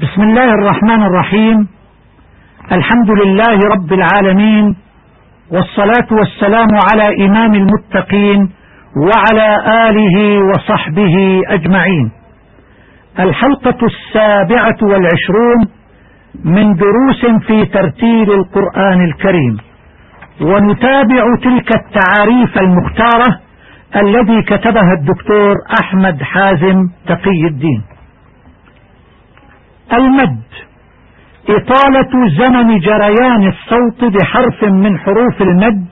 بسم الله الرحمن الرحيم. الحمد لله رب العالمين والصلاة والسلام على إمام المتقين وعلى آله وصحبه أجمعين. الحلقة السابعة والعشرون من دروس في ترتيل القرآن الكريم. ونتابع تلك التعاريف المختارة الذي كتبها الدكتور أحمد حازم تقي الدين. المد إطالة زمن جريان الصوت بحرف من حروف المد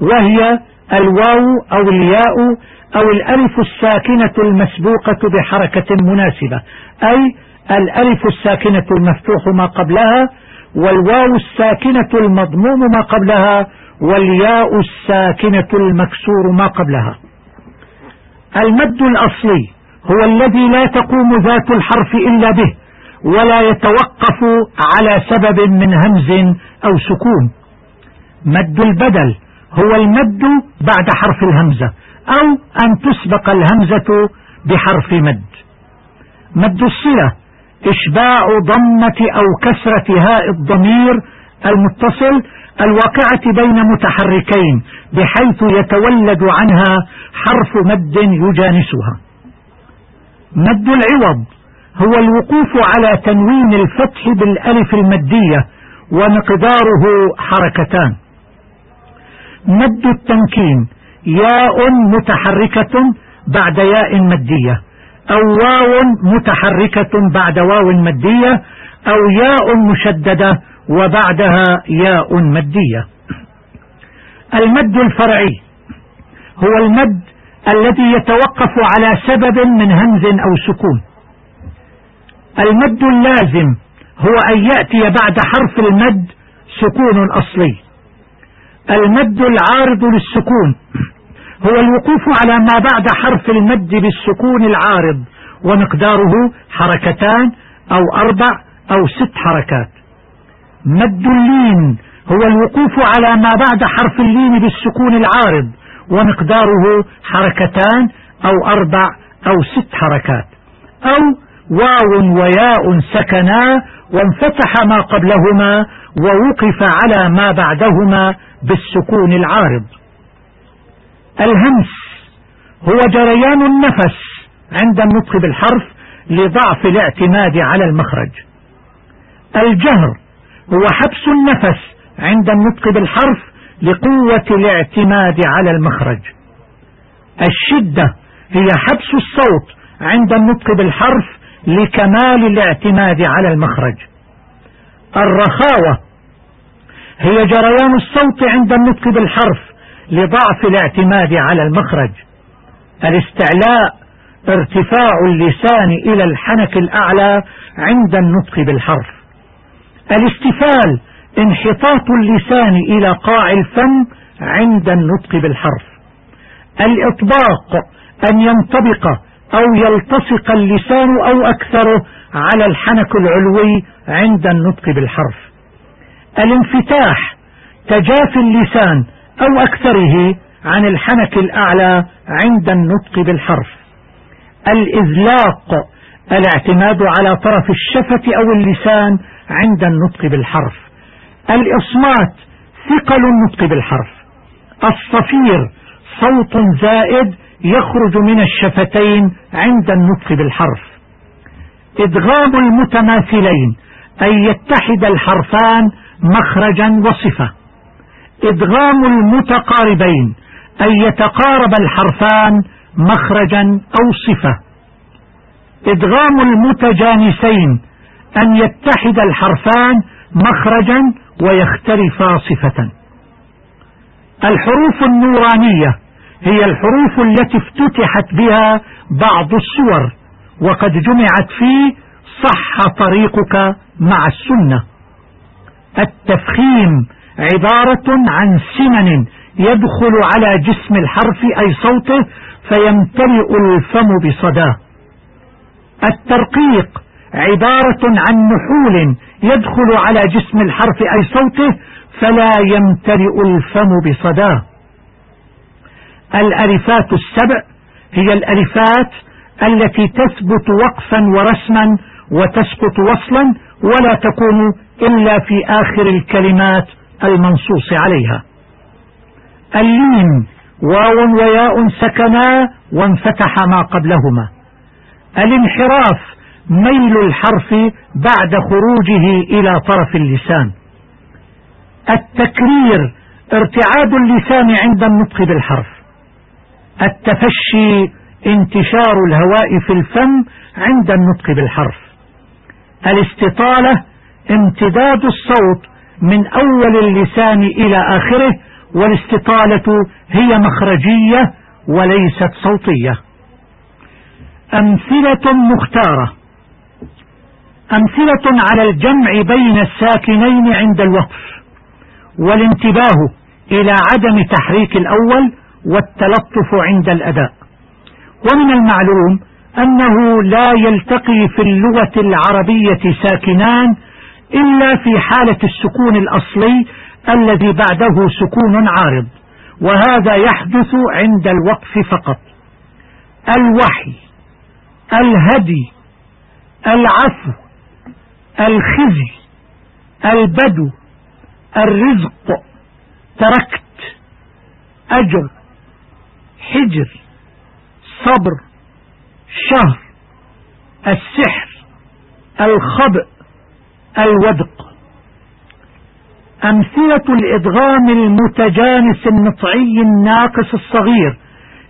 وهي الواو أو الياء أو الألف الساكنة المسبوقة بحركة مناسبة أي الألف الساكنة المفتوح ما قبلها والواو الساكنة المضموم ما قبلها والياء الساكنة المكسور ما قبلها. المد الأصلي هو الذي لا تقوم ذات الحرف إلا به ولا يتوقف على سبب من همز أو سكون. مد البدل هو المد بعد حرف الهمزة أو أن تسبق الهمزة بحرف مد. مد الصلة إشباع ضمة أو كسرة هاء الضمير المتصل الواقعة بين متحركين بحيث يتولد عنها حرف مد يجانسها. مد العوض هو الوقوف على تنوين الفتح بالألف المدية ومقداره حركتان. مد التمكين ياء متحركة بعد ياء مدية أو واو متحركة بعد واو مدية أو ياء مشددة وبعدها ياء مدية. المد الفرعي هو المد الذي يتوقف على سبب من همز أو سكون. المد اللازم هو أن يأتي بعد حرف المد سكون أصلي. المد العارض للسكون هو الوقوف على ما بعد حرف المد بالسكون العارض ومقداره حركتان أو أربع أو ست حركات. مد اللين هو الوقوف على ما بعد حرف اللين بالسكون العارض ومقداره حركتان أو أربع أو ست حركات. أو واو وياء سكنا وانفتح ما قبلهما ووقف على ما بعدهما بالسكون العارض. الهمس هو جريان النفس عند النطق بالحرف لضعف الاعتماد على المخرج. الجهر هو حبس النفس عند النطق بالحرف لقوة الاعتماد على المخرج. الشدة هي حبس الصوت عند النطق بالحرف لكمال الاعتماد على المخرج. الرخاوة هي جريان الصوت عند النطق بالحرف لضعف الاعتماد على المخرج. الاستعلاء ارتفاع اللسان إلى الحنك الأعلى عند النطق بالحرف. الاستفال انحطاط اللسان إلى قاع الفم عند النطق بالحرف. الإطباق أن ينطبق أو يلتصق اللسان أو أكثره على الحنك العلوي عند النطق بالحرف. الانفتاح تجافي اللسان أو أكثره عن الحنك الأعلى عند النطق بالحرف. الإذلاق الاعتماد على طرف الشفة أو اللسان عند النطق بالحرف. الإصمات ثقل النطق بالحرف. الصفير صوت زائد يخرج من الشفتين عند النطق بالحرف. إدغام المتماثلين أن يتحد الحرفان مخرجا وصفة. إدغام المتقاربين أن يتقارب الحرفان مخرجا أو صفة. إدغام المتجانسين أن يتحد الحرفان مخرجا ويختلفا صفة. الحروف النورانية هي الحروف التي افتتحت بها بعض السور وقد جمعت في صح طريقك مع السنة. التفخيم عبارة عن سمن يدخل على جسم الحرف أي صوته فيمتلئ الفم بصداه. الترقيق عبارة عن نحول يدخل على جسم الحرف أي صوته فلا يمتلئ الفم بصداه. الألفات السبع هي الألفات التي تثبت وقفا ورسما وتسقط وصلا ولا تكون إلا في آخر الكلمات المنصوص عليها. اللين واو وياء سكنا وانفتح ما قبلهما. الانحراف ميل الحرف بعد خروجه إلى طرف اللسان. التكرير ارتعاد اللسان عند النطق بالحرف. التفشي انتشار الهواء في الفم عند النطق بالحرف. الاستطالة امتداد الصوت من أول اللسان إلى آخره والاستطالة هي مخرجية وليست صوتية. أمثلة مختارة. أمثلة على الجمع بين الساكنين عند الوقف والانتباه إلى عدم تحريك الأول والتلطف عند الأداء. ومن المعلوم أنه لا يلتقي في اللغة العربية ساكنان إلا في حالة السكون الأصلي الذي بعده سكون عارض وهذا يحدث عند الوقف فقط. الوحي الهدي العفو الخزي البدو الرزق تركت أجر. حجر صبر شهر السحر الخبء الودق. أمثلة الإدغام المتجانس النطعي الناقص الصغير.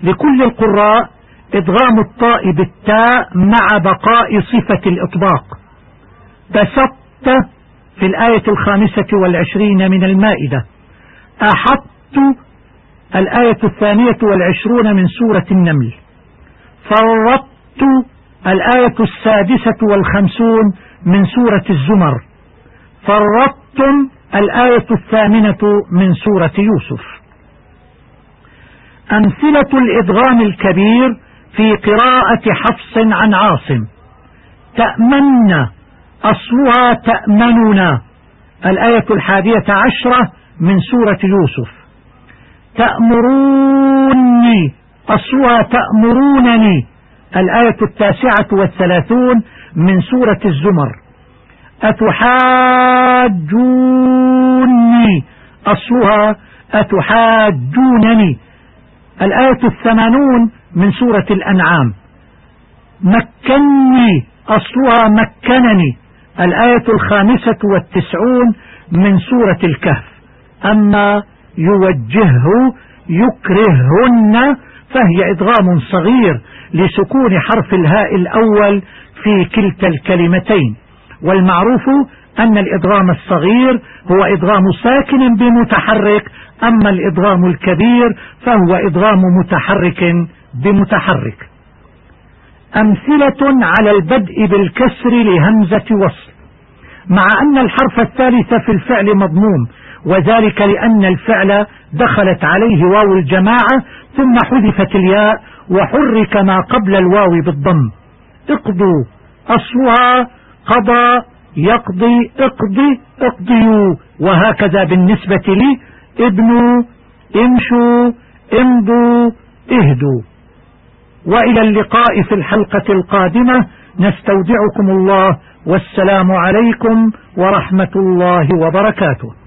لكل القراء إدغام الطاء بالتاء مع بقاء صفة الإطباق. بسطت في الآية الخامسة والعشرين من المائدة. أحطت الآية الثانية والعشرون من سورة النمل. فرطت الآية السادسة والخمسون من سورة الزمر. فرطتم الآية الثامنة من سورة يوسف. أمثلة الإدغام الكبير في قراءة حفص عن عاصم. تأمن أصلها تأمننا. الآية الحادية عشرة من سورة يوسف. تأمروني أصلها تأمرونني. الآية التاسعة والثلاثون من سورة الزمر. أتحاجوني؟ أصلها أتحاجونني. الآية الثمانون من سورة الأنعام. مكني أصلها مكنني. الآية الخامسة والتسعون من سورة الكهف. أما يوجهه يكرههن فهي إدغام صغير لسكون حرف الهاء الأول في كلتا الكلمتين. والمعروف أن الإدغام الصغير هو إدغام ساكن بمتحرك أما الإدغام الكبير فهو إدغام متحرك بمتحرك. أمثلة على البدء بالكسر لهمزة وصل. مع أن الحرف الثالث في الفعل مضموم وذلك لأن الفعل دخلت عليه واو الجماعة ثم حذفت الياء وحرك ما قبل الواو بالضم. اقضوا. أصلها قضى يقضي اقضي اقضيوا. وهكذا بالنسبة لي ابنوا امشوا امضوا اهدوا. وإلى اللقاء في الحلقة القادمة نستودعكم الله والسلام عليكم ورحمة الله وبركاته.